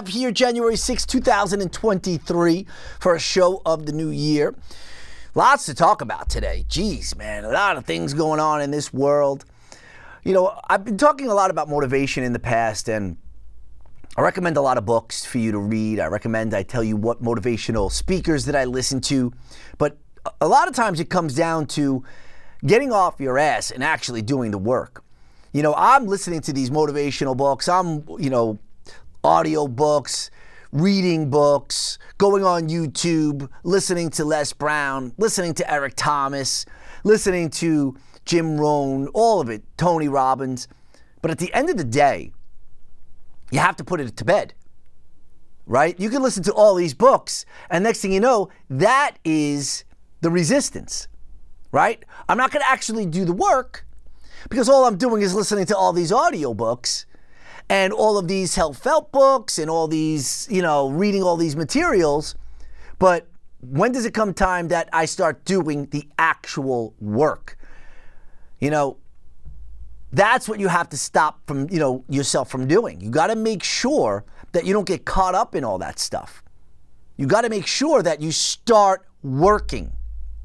have here? January 6, 2023, for a show of the new year. Lots to talk about today. Jeez, man, a lot of things going on in this world. You know, I've been talking a lot about motivation in the past, and I recommend a lot of books for you to read. I recommend I tell you what motivational speakers that I listen to. But a lot of times it comes down to getting off your ass and actually doing the work. You know, I'm listening to these motivational books. I'm, you know, audio books, reading books, going on YouTube, listening to Les Brown, listening to Eric Thomas, listening to Jim Rohn, all of it, Tony Robbins. But at the end of the day, you have to put it to bed. Right? You can listen to all these books, and next thing you know, that is the resistance. Right? I'm not going to actually do the work because all I'm doing is listening to all these audiobooks and all of these self-help books and all these, you know, reading all these materials. But when does it come time that I start doing the actual work? You know, that's what you have to stop from, you know, yourself from doing. You got to make sure that you don't get caught up in all that stuff. You got to make sure that you start working.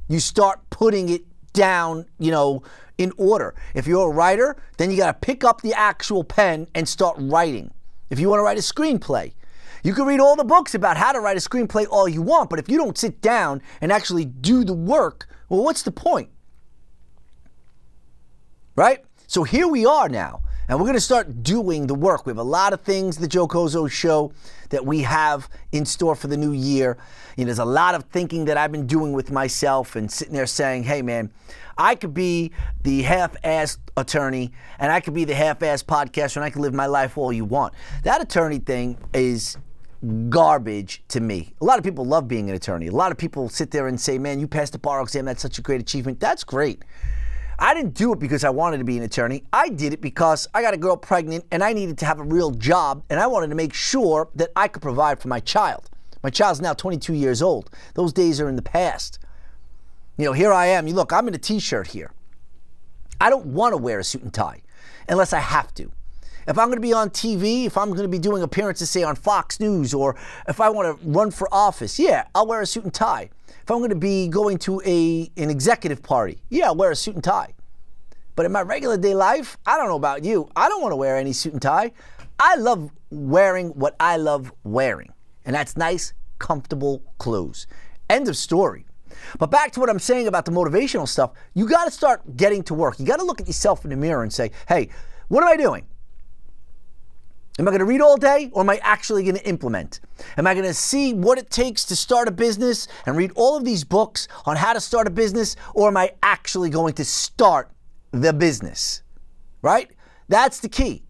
You start putting it down, you know, in order. If you're a writer, then you got to pick up the actual pen and start writing. If you want to write a screenplay, you can read all the books about how to write a screenplay all you want, but if you don't sit down and actually do the work, well, what's the point? Right? So here we are now, and we're going to start doing the work. We have a lot of things, the Joe Kozo show, that we have in store for the new year. You know, there's a lot of thinking that I've been doing with myself and sitting there saying, hey, man, I could be the half-assed attorney and I could be the half-assed podcaster and I could live my life all you want. That attorney thing is garbage to me. A lot of people love being an attorney. A lot of people sit there and say, man, you passed the bar exam. That's such a great achievement. That's great. I didn't do it because I wanted to be an attorney. I did it because I got a girl pregnant and I needed to have a real job and I wanted to make sure that I could provide for my child. My child's now 22 years old. Those days are in the past. You know, here I am. You look, I'm in a t-shirt here. I don't want to wear a suit and tie unless I have to. If I'm going to be on TV, if I'm going to be doing appearances, say on Fox News, or if I want to run for office, yeah, I'll wear a suit and tie. If I'm going to be going to a an executive party, yeah, I'll wear a suit and tie. But in my regular day life, I don't know about you. I don't want to wear any suit and tie. I love wearing what I love wearing, and that's nice, comfortable clothes. End of story. But back to what I'm saying about the motivational stuff, you got to start getting to work. You got to look at yourself in the mirror and say, hey, what am I doing? Am I going to read all day or am I actually going to implement? Am I going to see what it takes to start a business and read all of these books on how to start a business or am I actually going to start the business? Right? That's the key.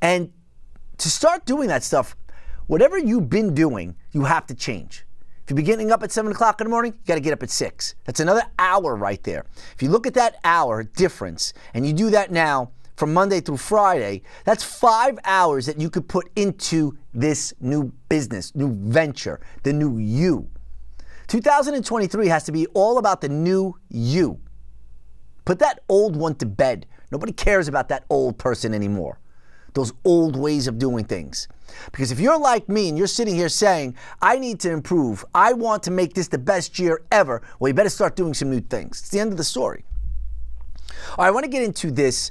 And to start doing that stuff, whatever you've been doing, you have to change. If you're getting up at 7 o'clock in the morning, you got to get up at 6. That's another hour right there. If you look at that hour difference and you do that now from Monday through Friday, that's five hours that you could put into this new business, new venture, the new you. 2023 has to be all about the new you. Put that old one to bed. Nobody cares about that old person anymore those old ways of doing things. Because if you're like me and you're sitting here saying, I need to improve, I want to make this the best year ever, well, you better start doing some new things. It's the end of the story. All right, I want to get into this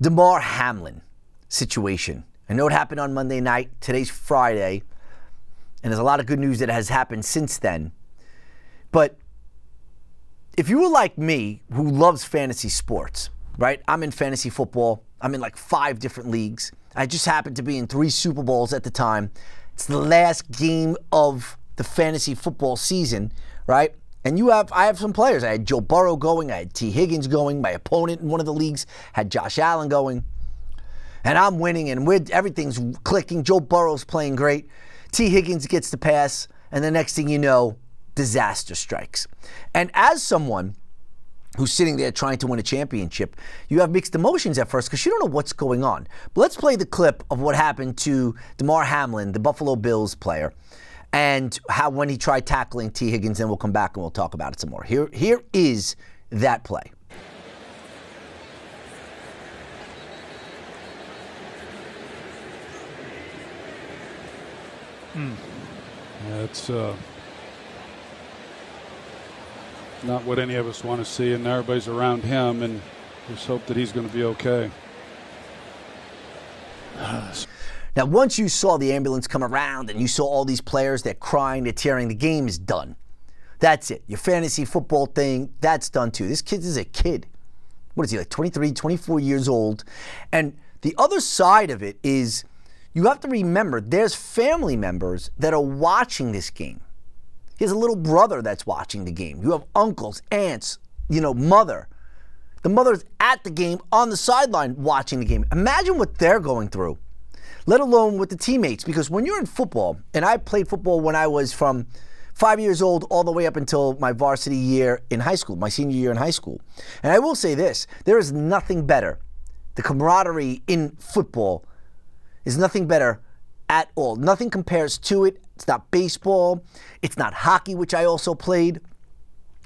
Damar Hamlin situation. I know it happened on Monday night. Today's Friday. And there's a lot of good news that has happened since then. But if you were like me, who loves fantasy sports, right? I'm in fantasy football. I'm in like five different leagues. I just happened to be in three Super Bowls at the time. It's the last game of the fantasy football season, right? And you have, I have some players. I had Joe Burrow going. I had Tee Higgins going. My opponent in one of the leagues had Josh Allen going. And I'm winning, and we're, everything's clicking. Joe Burrow's playing great. Tee Higgins gets the pass, and the next thing you know, disaster strikes. And as someone who's sitting there trying to win a championship, you have mixed emotions at first because you don't know what's going on. But let's play the clip of what happened to Damar Hamlin, the Buffalo Bills player, and how when he tried tackling Tee Higgins. And we'll come back and we'll talk about it some more. Here, here is that play. Hmm. That's uh, not what any of us want to see, and everybody's around him, and just hope that he's going to be okay. Now, once you saw the ambulance come around and you saw all these players, they're crying, they're tearing, the game is done. That's it. Your fantasy football thing, that's done too. This kid is a kid. What is he, like 23, 24 years old? And the other side of it is you have to remember there's family members that are watching this game. He has a little brother that's watching the game. You have uncles, aunts, you know, mother. The mother's at the game on the sideline watching the game. Imagine what they're going through let alone with the teammates. Because when you're in football, and I played football when I was from five years old all the way up until my varsity year in high school, my senior year in high school. And I will say this there is nothing better. The camaraderie in football is nothing better at all. Nothing compares to it. It's not baseball. It's not hockey, which I also played.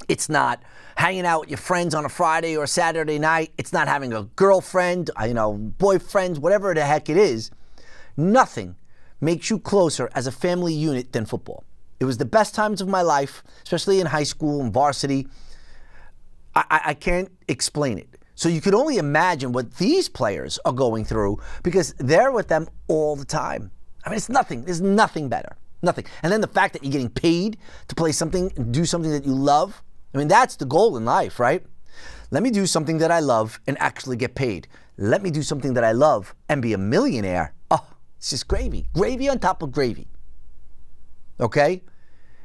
It's not hanging out with your friends on a Friday or a Saturday night. It's not having a girlfriend, you know, boyfriend, whatever the heck it is. Nothing makes you closer as a family unit than football. It was the best times of my life, especially in high school and varsity. I, I can't explain it. So you could only imagine what these players are going through because they're with them all the time. I mean, it's nothing. There's nothing better. Nothing. And then the fact that you're getting paid to play something do something that you love. I mean, that's the goal in life, right? Let me do something that I love and actually get paid. Let me do something that I love and be a millionaire. It's just gravy. Gravy on top of gravy. Okay?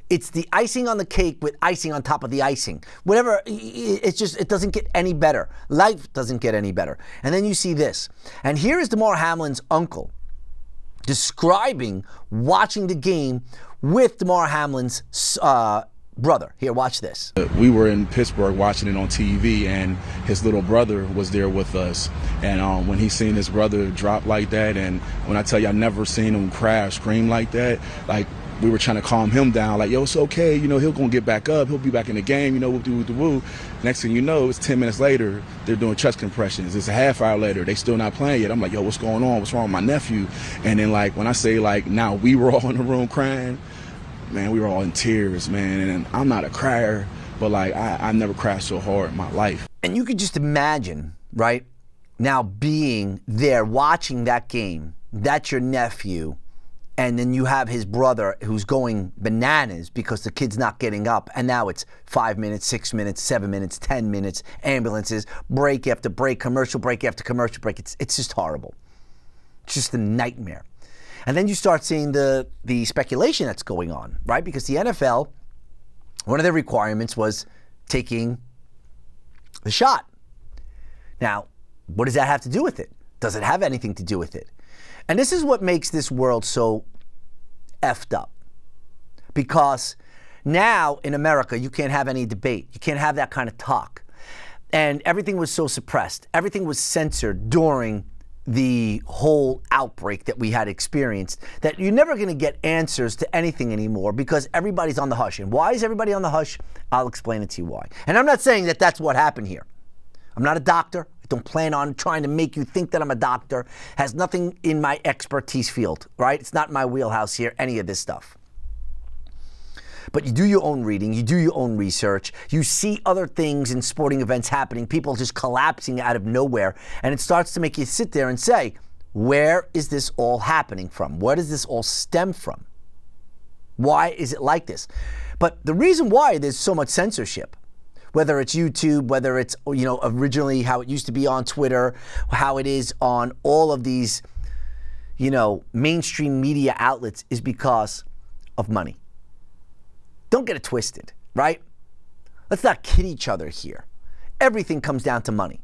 It's the icing on the cake with icing on top of the icing. Whatever, it's just, it doesn't get any better. Life doesn't get any better. And then you see this. And here is Damar Hamlin's uncle describing watching the game with Damar Hamlin's uh, brother. Here, watch this. We were in Pittsburgh watching it on TV, and his little brother was there with us. And um, when he seen his brother drop like that, and when I tell you I never seen him cry scream like that, like we were trying to calm him down, like, yo, it's okay, you know, he'll gonna get back up, he'll be back in the game, you know, whoop de whoop woo. Next thing you know, it's 10 minutes later, they're doing chest compressions. It's a half hour later, they still not playing yet. I'm like, yo, what's going on? What's wrong with my nephew? And then, like, when I say, like, now we were all in the room crying, man, we were all in tears, man. And I'm not a crier, but like I, I never cried so hard in my life. And you could just imagine, right? Now being there watching that game, that's your nephew, and then you have his brother who's going bananas because the kid's not getting up. And now it's five minutes, six minutes, seven minutes, ten minutes, ambulances, break after break, commercial break after commercial break. It's it's just horrible. It's just a nightmare. And then you start seeing the the speculation that's going on, right? Because the NFL, one of their requirements was taking the shot. Now, what does that have to do with it? Does it have anything to do with it? And this is what makes this world so effed up. Because now in America, you can't have any debate. You can't have that kind of talk. And everything was so suppressed. Everything was censored during the whole outbreak that we had experienced that you're never going to get answers to anything anymore because everybody's on the hush. And why is everybody on the hush? I'll explain it to you why. And I'm not saying that that's what happened here. I'm not a doctor. I don't plan on trying to make you think that I'm a doctor. Has nothing in my expertise field, right? It's not my wheelhouse here, any of this stuff. But you do your own reading, you do your own research, you see other things in sporting events happening, people just collapsing out of nowhere, and it starts to make you sit there and say, where is this all happening from? Where does this all stem from? Why is it like this? But the reason why there's so much censorship, whether it's YouTube, whether it's you know originally how it used to be on Twitter, how it is on all of these you know mainstream media outlets is because of money. Don't get it twisted, right? Let's not kid each other here. Everything comes down to money.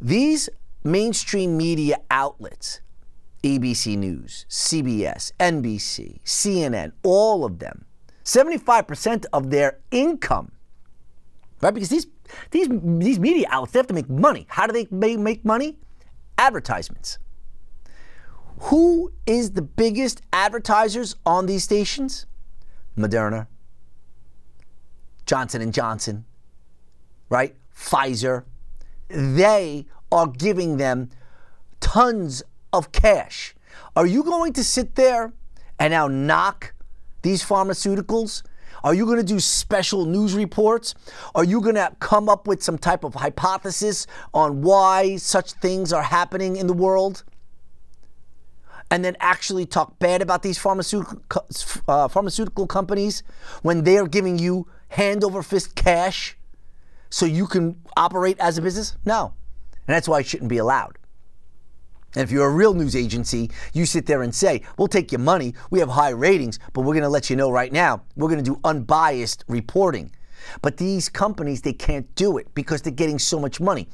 These mainstream media outlets, ABC News, CBS, NBC, CNN, all of them, 75% of their income, right? Because these, these, these media outlets, they have to make money. How do they make money? Advertisements. Who is the biggest advertisers on these stations? Moderna, Johnson and Johnson, right? Pfizer. They are giving them tons of cash. Are you going to sit there and now knock these pharmaceuticals? Are you going to do special news reports? Are you going to come up with some type of hypothesis on why such things are happening in the world? And then actually talk bad about these pharmaceutical, uh, pharmaceutical companies when they're giving you hand over fist cash so you can operate as a business? No. And that's why it shouldn't be allowed. And if you're a real news agency, you sit there and say, We'll take your money. We have high ratings, but we're going to let you know right now, we're going to do unbiased reporting. But these companies, they can't do it because they're getting so much money.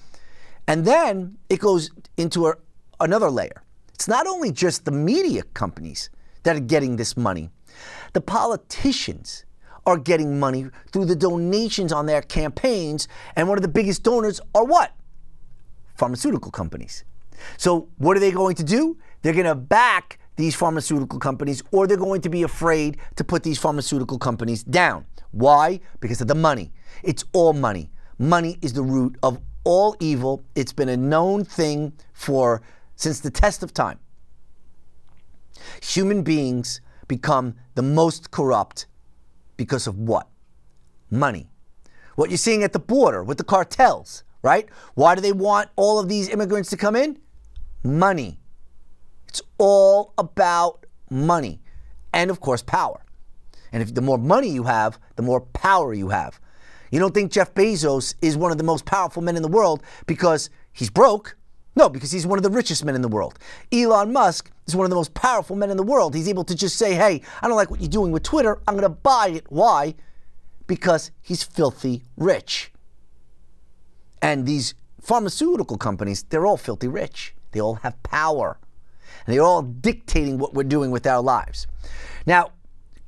And then it goes into a, another layer. It's not only just the media companies that are getting this money, the politicians are getting money through the donations on their campaigns. And one of the biggest donors are what? Pharmaceutical companies. So, what are they going to do? They're going to back these pharmaceutical companies or they're going to be afraid to put these pharmaceutical companies down. Why? Because of the money. It's all money. Money is the root of all evil. It's been a known thing for since the test of time. Human beings become the most corrupt because of what? Money. What you're seeing at the border with the cartels, right? Why do they want all of these immigrants to come in? money. It's all about money and, of course, power. And if the more money you have, the more power you have. You don't think Jeff Bezos is one of the most powerful men in the world because he's broke? No, because he's one of the richest men in the world. Elon Musk is one of the most powerful men in the world. He's able to just say, hey, I don't like what you're doing with Twitter. I'm going to buy it. Why? Because he's filthy rich. And these pharmaceutical companies, they're all filthy rich. They all have power. And they're all dictating what we're doing with our lives. Now,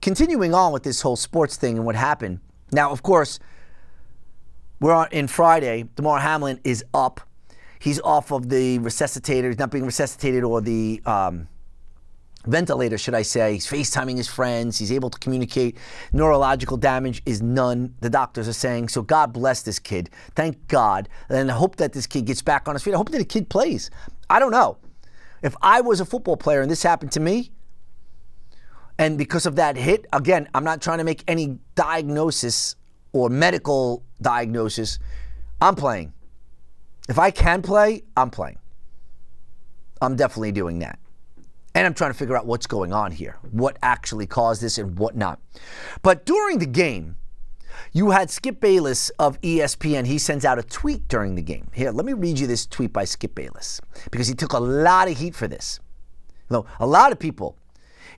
continuing on with this whole sports thing and what happened. Now, of course, we're on in Friday. Damar Hamlin is up. He's off of the resuscitator. He's not being resuscitated or the um, ventilator, should I say. He's FaceTiming his friends. He's able to communicate. Neurological damage is none, the doctors are saying. So God bless this kid. Thank God. And I hope that this kid gets back on his feet. I hope that the kid plays. I don't know. If I was a football player and this happened to me, and because of that hit, again, I'm not trying to make any diagnosis or medical diagnosis. I'm playing. If I can play, I'm playing. I'm definitely doing that. And I'm trying to figure out what's going on here, what actually caused this and what not. But during the game, you had Skip Bayless of ESPN. He sends out a tweet during the game. Here, let me read you this tweet by Skip Bayless because he took a lot of heat for this. Know, a lot of people,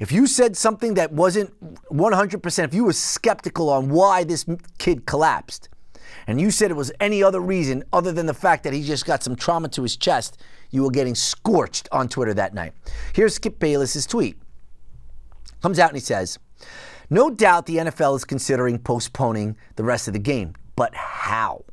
if you said something that wasn't 100%, if you were skeptical on why this kid collapsed, and you said it was any other reason other than the fact that he just got some trauma to his chest, you were getting scorched on Twitter that night. Here's Skip Bayless's tweet. Comes out and he says, no doubt the NFL is considering postponing the rest of the game, but how?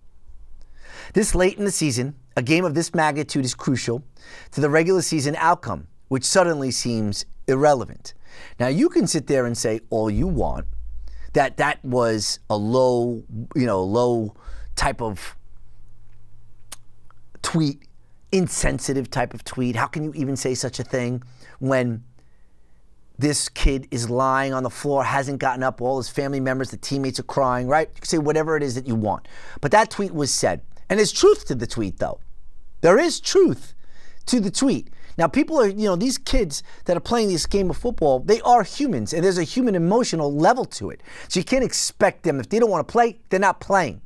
This late in the season, a game of this magnitude is crucial to the regular season outcome, which suddenly seems irrelevant. Now, you can sit there and say all you want that that was a low, you know, low type of tweet, insensitive type of tweet. How can you even say such a thing when this kid is lying on the floor, hasn't gotten up, all his family members, the teammates are crying, right? You can say whatever it is that you want. But that tweet was said. And there's truth to the tweet, though. There is truth to the tweet. Now, people are, you know, these kids that are playing this game of football, they are humans, and there's a human emotional level to it. So you can't expect them, if they don't want to play, they're not playing.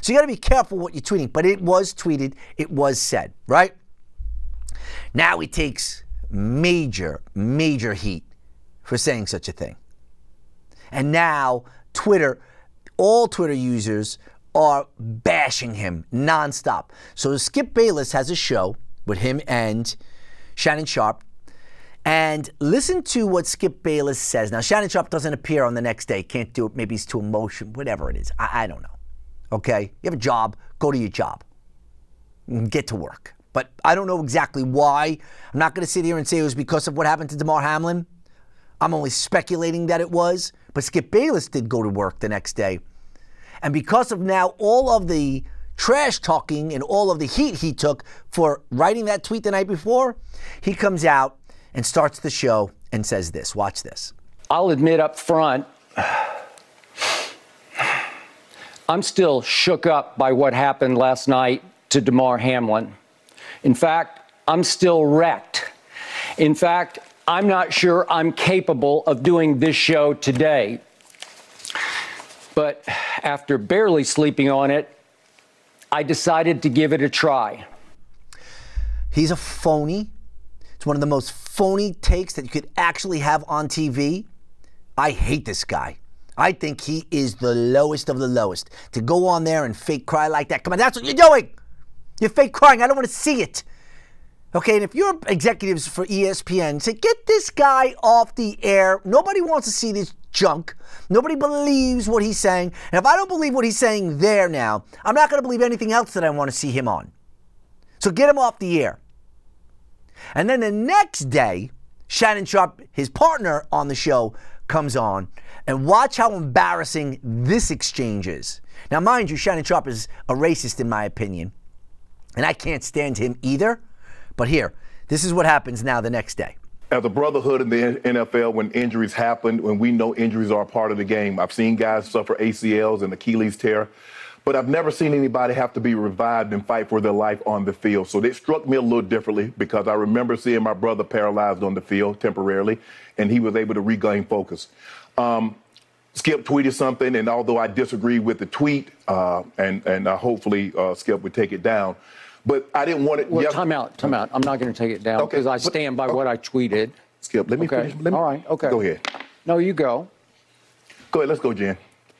So you got to be careful what you're tweeting. But it was tweeted, it was said, right? Now he takes major, major heat for saying such a thing. And now Twitter, all Twitter users are bashing him nonstop. So Skip Bayless has a show with him and Shannon Sharpe, And listen to what Skip Bayless says. Now, Shannon Sharpe doesn't appear on the next day, can't do it. Maybe he's too emotional, whatever it is. I, I don't know. Okay? You have a job, go to your job, mm, get to work. But I don't know exactly why. I'm not going to sit here and say it was because of what happened to Damar Hamlin. I'm only speculating that it was, but Skip Bayless did go to work the next day. And because of now all of the trash talking and all of the heat he took for writing that tweet the night before, he comes out and starts the show and says this. Watch this. I'll admit up front, I'm still shook up by what happened last night to Damar Hamlin. In fact, I'm still wrecked. In fact, I'm not sure I'm capable of doing this show today. But after barely sleeping on it, I decided to give it a try. He's a phony. It's one of the most phony takes that you could actually have on TV. I hate this guy. I think he is the lowest of the lowest. To go on there and fake cry like that. Come on, that's what you're doing. You're fake crying. I don't want to see it. Okay, and if you're executives for ESPN, say, get this guy off the air. Nobody wants to see this junk. Nobody believes what he's saying. And if I don't believe what he's saying there now, I'm not going to believe anything else that I want to see him on. So get him off the air. And then the next day, Shannon Sharpe, his partner on the show, comes on. And watch how embarrassing this exchange is. Now, mind you, Shannon Sharpe is a racist in my opinion. And I can't stand him either. But here, this is what happens now the next day. As a brotherhood in the NFL, when injuries happen, when we know injuries are a part of the game, I've seen guys suffer ACLs and Achilles tear, but I've never seen anybody have to be revived and fight for their life on the field. So it struck me a little differently because I remember seeing my brother paralyzed on the field temporarily, and he was able to regain focus. Um, Skip tweeted something, and although I disagree with the tweet, uh, and and uh, hopefully uh, Skip would take it down, but I didn't want it. Well, yes- time out, time out. I'm not going to take it down Okay, because I but- stand by oh. what I tweeted. Skip, let me Okay. finish. Let me, All right. Okay. Go ahead. No, you go. Go ahead. Let's go, Jen.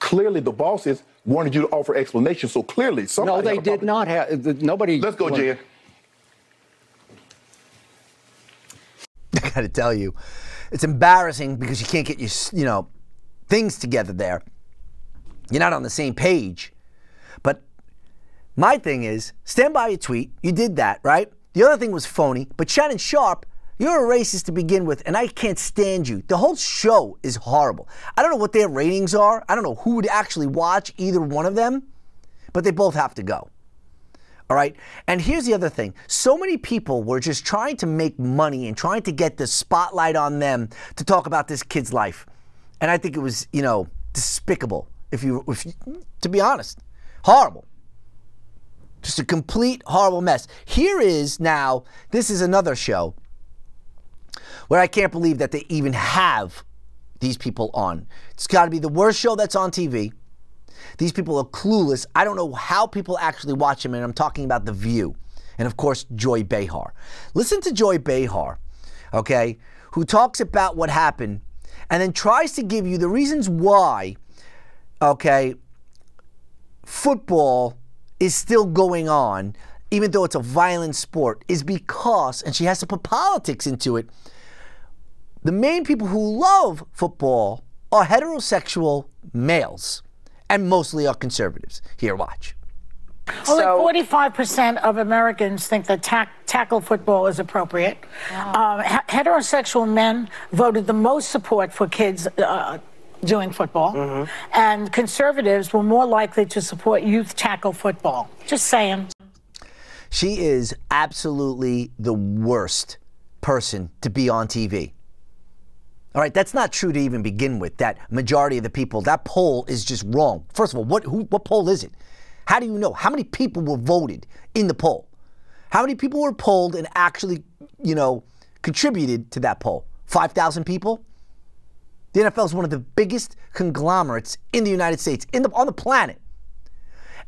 clearly the bosses wanted you to offer explanation. So clearly, somebody. No, they had a did not have. Uh, the- Nobody. Let's go, well, Jen. I got to tell you, it's embarrassing because you can't get your, you know, things together there. You're not on the same page. But my thing is, stand by your tweet. You did that, right? The other thing was phony. But Shannon Sharpe, you're a racist to begin with, and I can't stand you. The whole show is horrible. I don't know what their ratings are. I don't know who would actually watch either one of them, but they both have to go. All right. And here's the other thing so many people were just trying to make money and trying to get the spotlight on them to talk about this kid's life. And I think it was, you know, despicable, if you, if you to be honest, horrible. Just a complete horrible mess. Here is now, this is another show where I can't believe that they even have these people on. It's got to be the worst show that's on TV. These people are clueless. I don't know how people actually watch them, and I'm talking about The View. And of course, Joy Behar. Listen to Joy Behar, okay, who talks about what happened and then tries to give you the reasons why, okay, football is still going on, even though it's a violent sport, is because, and she has to put politics into it, the main people who love football are heterosexual males and mostly are conservatives. Here, watch. Only So- 45% of Americans think that tack, tackle football is appropriate. Um, he- heterosexual men voted the most support for kids uh, doing football. Mm-hmm. And conservatives were more likely to support youth tackle football. Just saying. She is absolutely the worst person to be on TV. All right, that's not true to even begin with. That majority of the people, that poll is just wrong. First of all, what who, what poll is it? How do you know? How many people were voted in the poll? How many people were polled and actually, you know, contributed to that poll? 5,000 people? The NFL is one of the biggest conglomerates in the United States, in the, on the planet.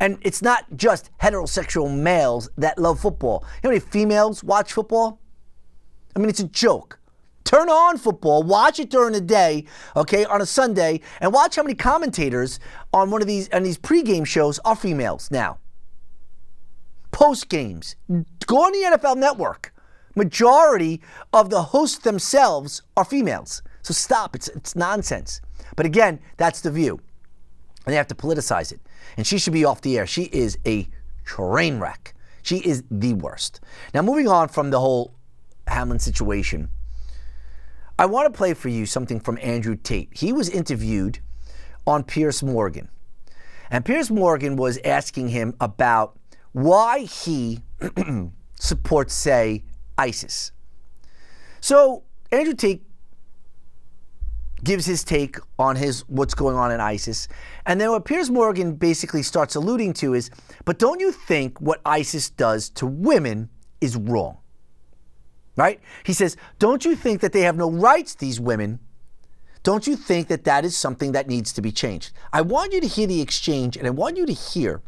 And it's not just heterosexual males that love football. You know how many females watch football? I mean, it's a joke. Turn on football, watch it during the day, okay, on a Sunday, and watch how many commentators on one of these on these pregame shows are females now. Post games, go on the NFL Network. majority of the hosts themselves are females. So stop. It's, it's nonsense. But again, that's the view. And they have to politicize it. And she should be off the air. She is a train wreck. She is the worst. Now, moving on from the whole Hamlin situation, I want to play for you something from Andrew Tate. He was interviewed on Piers Morgan. And Piers Morgan was asking him about why he supports, say, ISIS. So Andrew Tate gives his take on his what's going on in ISIS. And then what Piers Morgan basically starts alluding to is, but don't you think what ISIS does to women is wrong? Right? He says, don't you think that they have no rights, these women? Don't you think that that is something that needs to be changed? I want you to hear the exchange and I want you to hear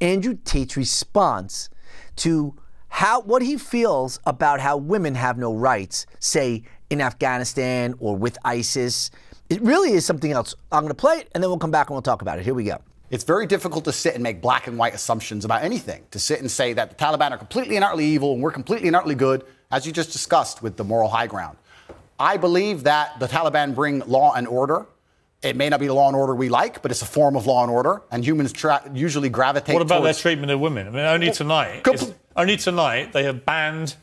Andrew Tate's response to how what he feels about how women have no rights, say in Afghanistan or with ISIS. It really is something else. I'm going to play it and then we'll come back and we'll talk about it. Here we go. It's very difficult to sit and make black and white assumptions about anything. To sit and say that the Taliban are completely and utterly evil and we're completely and utterly good, as you just discussed with the moral high ground. I believe that the Taliban bring law and order. It may not be the law and order we like, but it's a form of law and order, and humans tra- usually gravitate. To What about towards- their treatment of women? I mean, only tonight, Compl- only tonight they have banned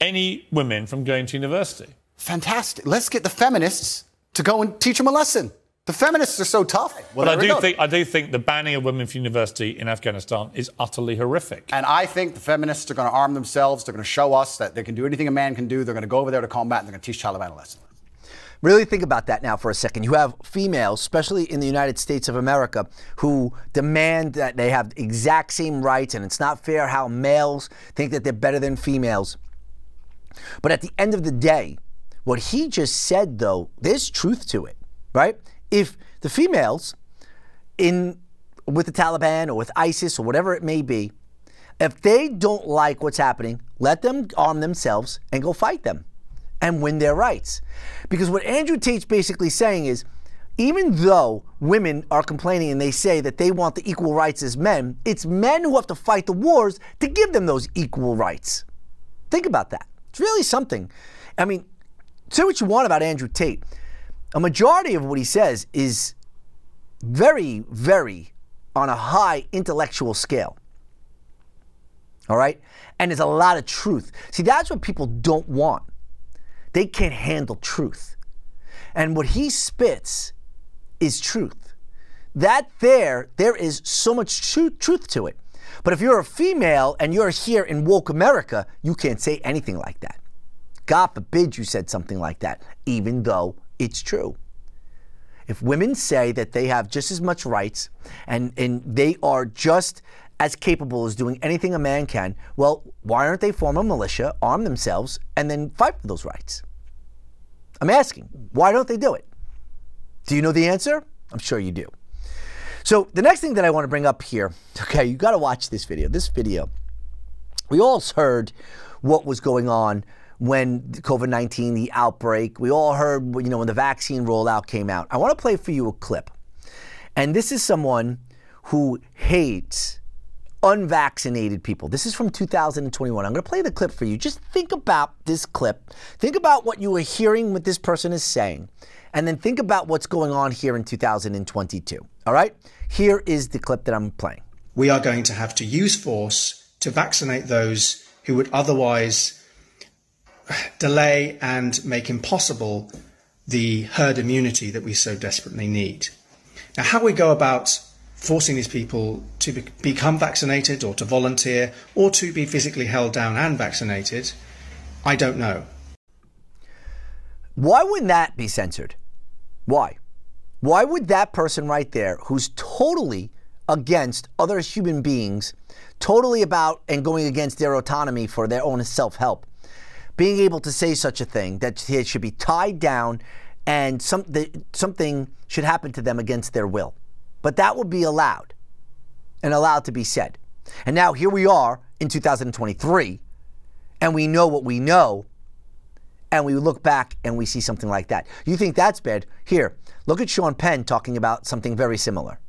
any women from going to university. Fantastic. Let's get the feminists to go and teach them a lesson. The feminists are so tough. Well, But I do go. think I do think the banning of women from university in Afghanistan is utterly horrific. And I think the feminists are going to arm themselves. They're going to show us that they can do anything a man can do. They're going to go over there to combat and they're going to teach Taliban a lesson. Really think about that now for a second. You have females, especially in the United States of America, who demand that they have exact same rights, and it's not fair how males think that they're better than females. But at the end of the day, what he just said, though, there's truth to it, right? If the females in with the Taliban or with ISIS or whatever it may be, if they don't like what's happening, let them arm themselves and go fight them and win their rights. Because what Andrew Tate's basically saying is even though women are complaining and they say that they want the equal rights as men, it's men who have to fight the wars to give them those equal rights. Think about that. It's really something. I mean, say what you want about Andrew Tate. A majority of what he says is very, very on a high intellectual scale. All right? And there's a lot of truth. See, that's what people don't want. They can't handle truth. And what he spits is truth. That there, there is so much tru- truth to it. But if you're a female and you're here in woke America, you can't say anything like that. God forbid you said something like that, even though it's true. If women say that they have just as much rights and, and they are just as capable as doing anything a man can, well, why aren't they form a militia, arm themselves, and then fight for those rights? I'm asking, why don't they do it? Do you know the answer? I'm sure you do. So the next thing that I want to bring up here, okay, you got to watch this video. This video, we all heard what was going on when COVID 19, the outbreak. We all heard, you know, when the vaccine rollout came out. I want to play for you a clip. And this is someone who hates unvaccinated people. This is from 2021. I'm going to play the clip for you. Just think about this clip. Think about what you are hearing what this person is saying. And then think about what's going on here in 2022. All right? Here is the clip that I'm playing. we are going to have to use force to vaccinate those who would otherwise delay and make impossible the herd immunity that we so desperately need. Now, how we go about forcing these people to be- become vaccinated or to volunteer or to be physically held down and vaccinated, I don't know. Why wouldn't that be censored? Why? Why would that person right there, who's totally against other human beings, totally about and going against their autonomy for their own self help, being able to say such a thing that they should be tied down and some, that something should happen to them against their will? But that would be allowed and allowed to be said. And now here we are in 2023, and we know what we know and we look back and we see something like that. You think that's bad? Here, look at Sean Penn talking about something very similar.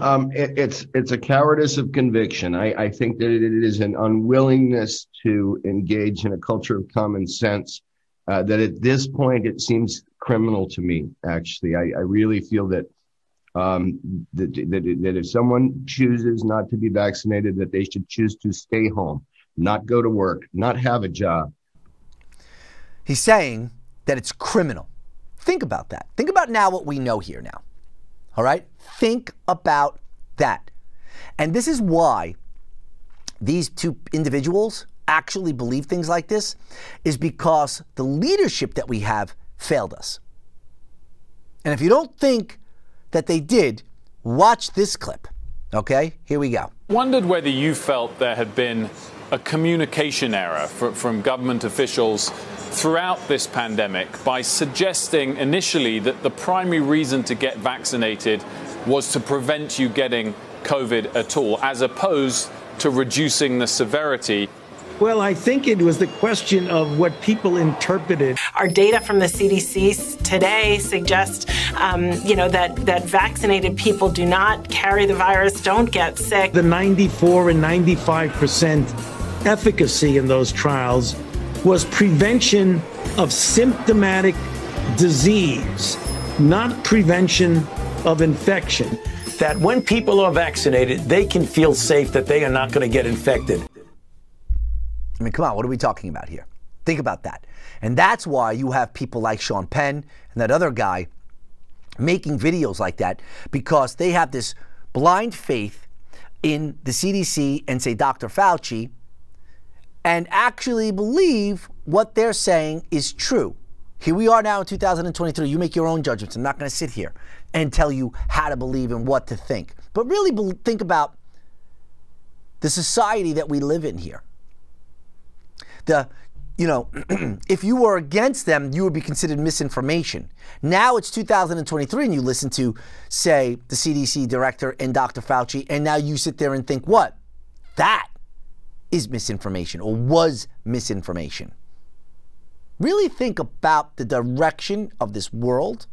Um, it, it's it's a cowardice of conviction. I, I think that it is an unwillingness to engage in a culture of common sense. Uh, that at this point it seems criminal to me. Actually, I, I really feel that, um, that that that if someone chooses not to be vaccinated, that they should choose to stay home, not go to work, not have a job. He's saying that it's criminal. Think about that. Think about now what we know here now. All right? Think about that. And this is why these two individuals actually believe things like this is because the leadership that we have failed us. And if you don't think that they did, watch this clip. Okay? Here we go. Wondered whether you felt there had been a communication error for, from government officials throughout this pandemic by suggesting initially that the primary reason to get vaccinated was to prevent you getting COVID at all, as opposed to reducing the severity. Well, I think it was the question of what people interpreted. Our data from the CDC today suggests, um, you know, that that vaccinated people do not carry the virus, don't get sick. The 94 and 95 percent efficacy in those trials was prevention of symptomatic disease, not prevention of infection. That when people are vaccinated, they can feel safe that they are not going to get infected. I mean, come on, what are we talking about here? Think about that. And that's why you have people like Sean Penn and that other guy making videos like that because they have this blind faith in the CDC and say Dr. Fauci and actually believe what they're saying is true. Here we are now in 2023. You make your own judgments. I'm not going to sit here and tell you how to believe and what to think. But really think about the society that we live in here. The you know, if you were against them, you would be considered misinformation. Now it's 2023 and you listen to, say, the CDC director and Dr. Fauci, and now you sit there and think, what? That is misinformation or was misinformation. Really think about the direction of this world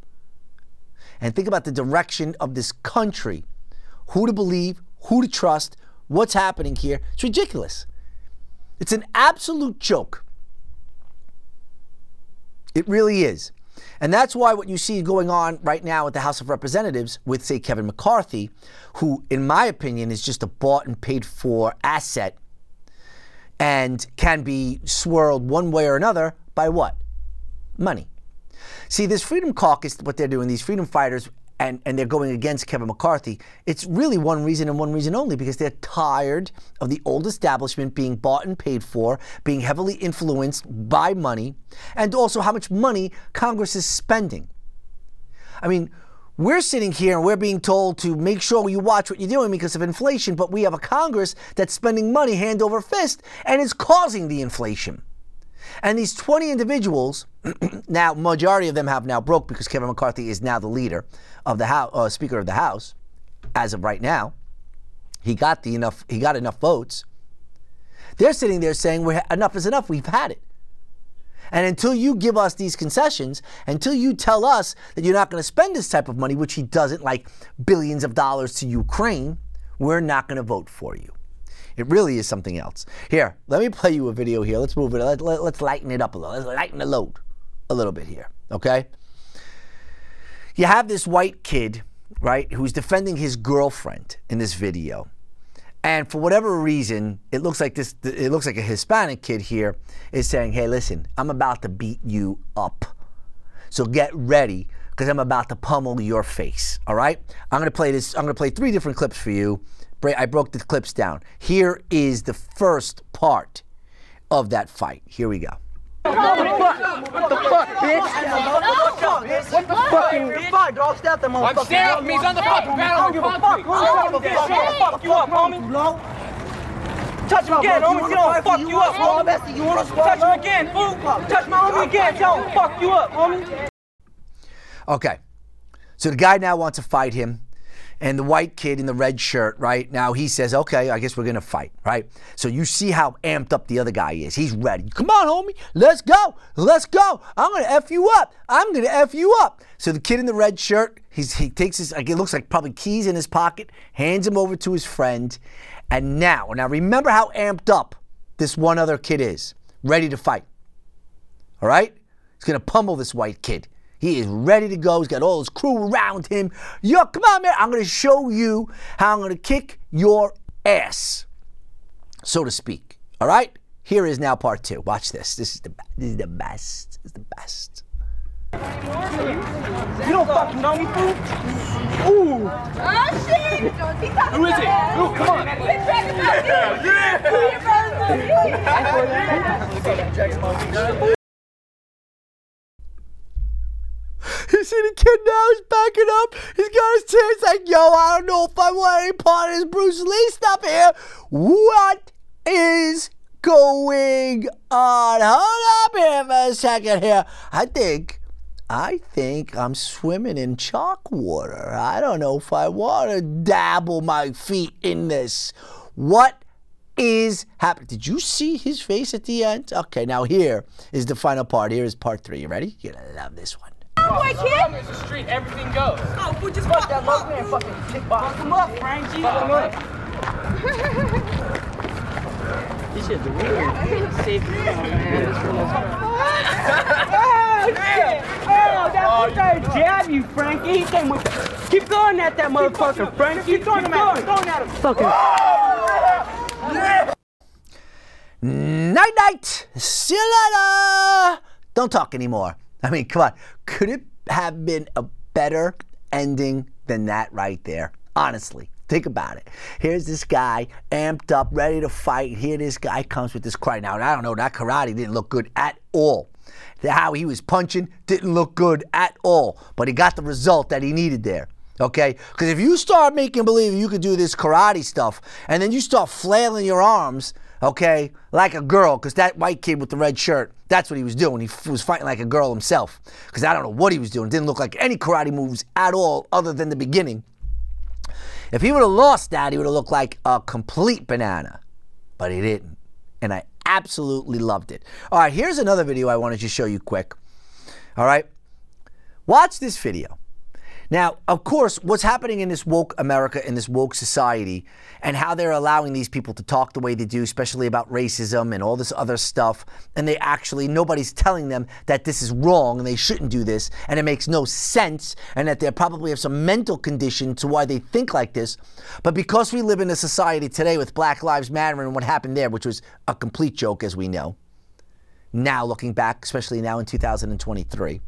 and think about the direction of this country. Who to believe, who to trust, what's happening here. It's ridiculous. It's an absolute joke. It really is. And that's why what you see going on right now at the House of Representatives with, say, Kevin McCarthy, who, in my opinion, is just a bought and paid for asset and can be swirled one way or another by what? Money. See, this Freedom Caucus, what they're doing, these freedom fighters, and, and they're going against Kevin McCarthy, it's really one reason and one reason only because they're tired of the old establishment being bought and paid for, being heavily influenced by money, and also how much money Congress is spending. I mean, we're sitting here and we're being told to make sure you watch what you're doing because of inflation, but we have a Congress that's spending money hand over fist and is causing the inflation. And these 20 individuals, now majority of them have now broke because Kevin McCarthy is now the leader of the House, uh, Speaker of the House, as of right now. He got the enough. He got enough votes. They're sitting there saying, "We're enough is enough. We've had it." And until you give us these concessions, until you tell us that you're not going to spend this type of money, which he doesn't, like billions of dollars to Ukraine, we're not going to vote for you. It really is something else. Here, let me play you a video here. Let's move it. Let, let, let's lighten it up a little. Let's lighten the load a little bit here, okay? You have this white kid, right, who's defending his girlfriend in this video. And for whatever reason, it looks like this it looks like a Hispanic kid here is saying, "Hey, listen, I'm about to beat you up. So get ready because I'm about to pummel your face." All right? I'm to play this I'm going to play three different clips for you. I broke the clips down. Here is the first part of that fight. Here we go. What the fuck? What the fuck, bitch? What the fucking fuck, dog? Step that motherfucker. Stay off me. He's on the fucking battle. I don't give a fuck. I don't give a fuck. I'll fuck you up, homie. Touch him again, homie. You don't fuck you up, homie. You want to Touch him again, fool. Touch my homie again. Tell him fuck you up, homie. Okay. So the guy now wants to fight him. And the white kid in the red shirt, right? Now he says, okay, I guess we're going to fight, right? So you see how amped up the other guy is. He's ready. Come on, homie. Let's go. Let's go. I'm going to F you up. I'm going to F you up. So the kid in the red shirt, he's, he takes his, like, it looks like probably keys in his pocket, hands him over to his friend. And now, now remember how amped up this one other kid is, ready to fight. All right? He's going to pummel this white kid. He is ready to go. He's got all his crew around him. Yo, come on, man. I'm going to show you how I'm going to kick your ass, so to speak. All right? Here is now part two. Watch this. This is the, this is the best. This is the best. You don't fucking know me, fool. Ooh. Oh shit! Who is it? Who? Come on. Yeah, You see the kid now he's backing up. He's got his tears like, yo, I don't know if I want any part of this Bruce Lee stuff here. What is going on? Hold up here for a second here. I think, I think I'm swimming in chalk water. I don't know if I want to dabble my feet in this. What is happening? Did you see his face at the end? Okay, now here is the final part. Here is part three. You ready? You're going to love this one. Boy, kid. It's the street. Everything goes. Oh, we just fuck that local man fucking kickbox. Fuck him up, Frank. G. Fuck him up. This shit's weird. Safe. Oh, man. This one Oh, shit. Oh, that oh, trying to jab you, Frankie. He came with... Keep going at that motherfucker, Frankie. Keep going, keep going, keep going at him. Fucking... Night night. See you later. Don't talk anymore. I mean, come on. Could it have been a better ending than that right there? Honestly. Think about it. Here's this guy amped up, ready to fight. Here this guy comes with this cry. Now, I don't know, that karate didn't look good at all. How he was punching didn't look good at all. But he got the result that he needed there. Okay? Because if you start making believe you could do this karate stuff and then you start flailing your arms, okay, like a girl, because that white kid with the red shirt, that's what he was doing. He f- was fighting like a girl himself. Because I don't know what he was doing. It didn't look like any karate moves at all, other than the beginning. If he would have lost that, he would have looked like a complete banana. But he didn't. And I absolutely loved it. All right, here's another video I wanted to show you quick. All right, watch this video. Now, of course, what's happening in this woke America, in this woke society, and how they're allowing these people to talk the way they do, especially about racism and all this other stuff, and they actually, nobody's telling them that this is wrong and they shouldn't do this, and it makes no sense, and that they probably have some mental condition to why they think like this. But because we live in a society today with Black Lives Matter and what happened there, which was a complete joke, as we know, now looking back, especially now in 2023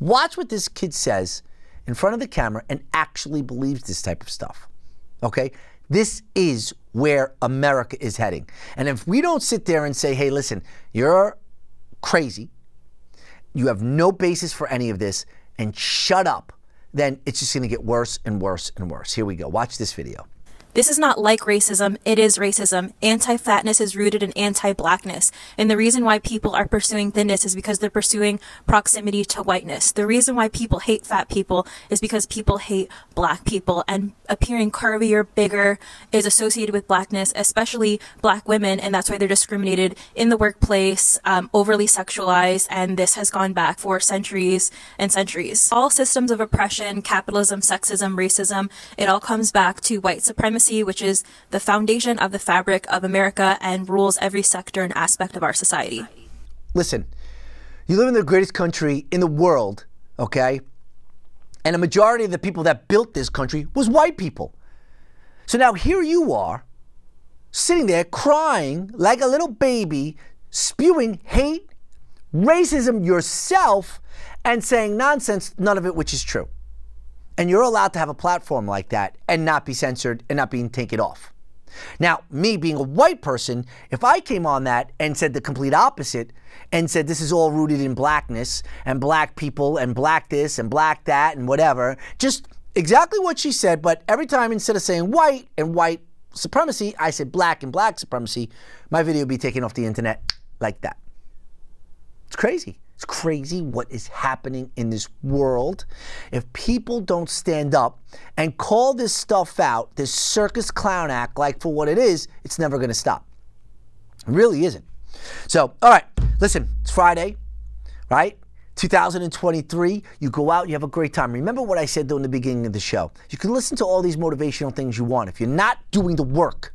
Watch what this kid says in front of the camera and actually believes this type of stuff. Okay? This is where America is heading. And if we don't sit there and say, hey, listen, you're crazy, you have no basis for any of this, and shut up, then it's just going to get worse and worse and worse. Here we go. Watch this video. This is not like racism, it is racism. Anti fatness is rooted in anti blackness. And the reason why people are pursuing thinness is because they're pursuing proximity to whiteness. The reason why people hate fat people is because people hate black people. And appearing curvier, bigger is associated with blackness, especially black women. And that's why they're discriminated in the workplace, um, overly sexualized. And this has gone back for centuries and centuries. All systems of oppression, capitalism, sexism, racism, it all comes back to white supremacy which is the foundation of the fabric of America and rules every sector and aspect of our society. Listen, you live in the greatest country in the world, okay? And a majority of the people that built this country was white people. So now here you are, sitting there crying like a little baby, spewing hate, racism yourself, and saying nonsense, none of it which is true. And you're allowed to have a platform like that and not be censored and not being taken off. Now, me being a white person, if I came on that and said the complete opposite and said this is all rooted in blackness and black people and black this and black that and whatever, just exactly what she said, but every time instead of saying white and white supremacy, I said black and black supremacy, my video would be taken off the internet like that. It's crazy. It's crazy what is happening in this world. If people don't stand up and call this stuff out, this circus clown act, like for what it is, it's never going to stop. It really isn't. So, all right, listen, it's Friday, right? 2023, you go out, you have a great time. Remember what I said though in the beginning of the show. You can listen to all these motivational things you want. If you're not doing the work,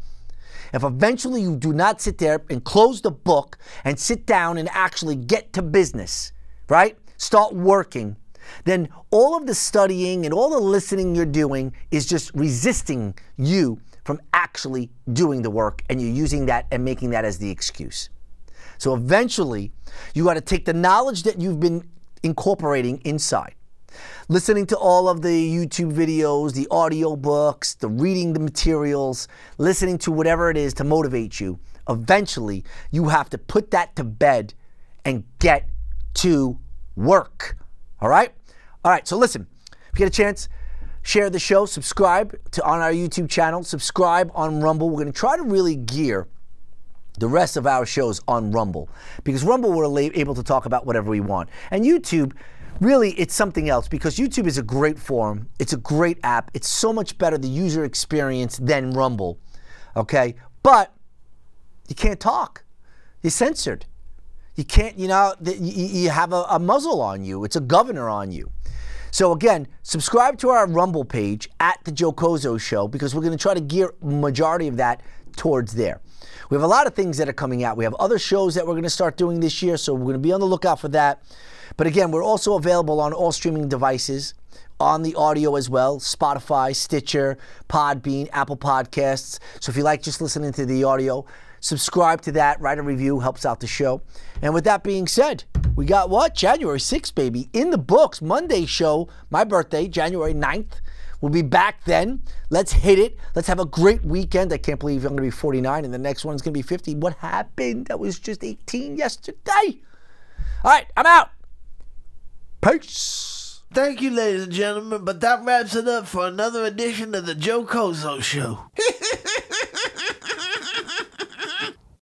if eventually you do not sit there and close the book and sit down and actually get to business, right? Start working, then all of the studying and all the listening you're doing is just resisting you from actually doing the work and you're using that and making that as the excuse. So eventually, you got to take the knowledge that you've been incorporating inside listening to all of the YouTube videos, the audio books, the reading the materials, listening to whatever it is to motivate you, eventually you have to put that to bed and get to work. All right? All right, so listen, if you get a chance, share the show, subscribe to on our YouTube channel, subscribe on Rumble. We're going to try to really gear the rest of our shows on Rumble because Rumble we're able to talk about whatever we want. And YouTube really it's something else because YouTube is a great forum. It's a great app. It's so much better the user experience than Rumble. Okay? But you can't talk. You're censored. You can't, you know, you have a, a muzzle on you. It's a governor on you. So again, subscribe to our Rumble page at the Joe Cozo Show because we're going to try to gear majority of that towards there. We have a lot of things that are coming out. We have other shows that we're going to start doing this year, so we're going to be on the lookout for that. But again, we're also available on all streaming devices, on the audio as well Spotify, Stitcher, Podbean, Apple Podcasts. So if you like just listening to the audio, subscribe to that, write a review, helps out the show. And with that being said, we got what? January 6th, baby, in the books. Monday show, my birthday, January 9th. We'll be back then. Let's hit it. Let's have a great weekend. I can't believe I'm going to be 49 and the next one's going to be 50. What happened? That was just 18 yesterday. All right, I'm out. Peace. Thank you, ladies and gentlemen, but that wraps it up for another edition of the Joe Cozo Show.